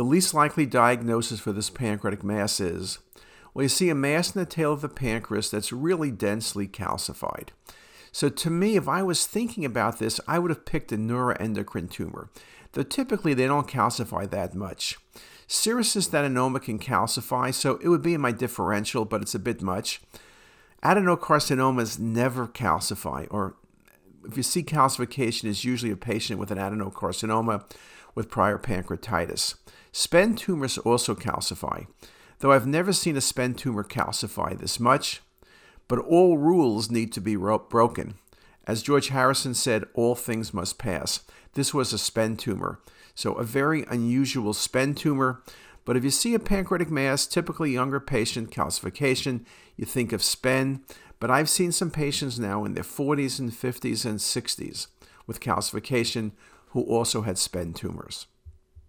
The least likely diagnosis for this pancreatic mass is well, you see a mass in the tail of the pancreas that's really densely calcified. So, to me, if I was thinking about this, I would have picked a neuroendocrine tumor, though typically they don't calcify that much. Serous adenoma can calcify, so it would be in my differential, but it's a bit much. Adenocarcinomas never calcify, or if you see calcification, it's usually a patient with an adenocarcinoma with prior pancreatitis. SPEN tumors also calcify, though I've never seen a SPEN tumor calcify this much, but all rules need to be ro- broken. As George Harrison said, all things must pass. This was a SPEN tumor, so a very unusual SPEN tumor. But if you see a pancreatic mass, typically younger patient calcification, you think of SPEN. But I've seen some patients now in their 40s and 50s and 60s with calcification who also had SPEN tumors.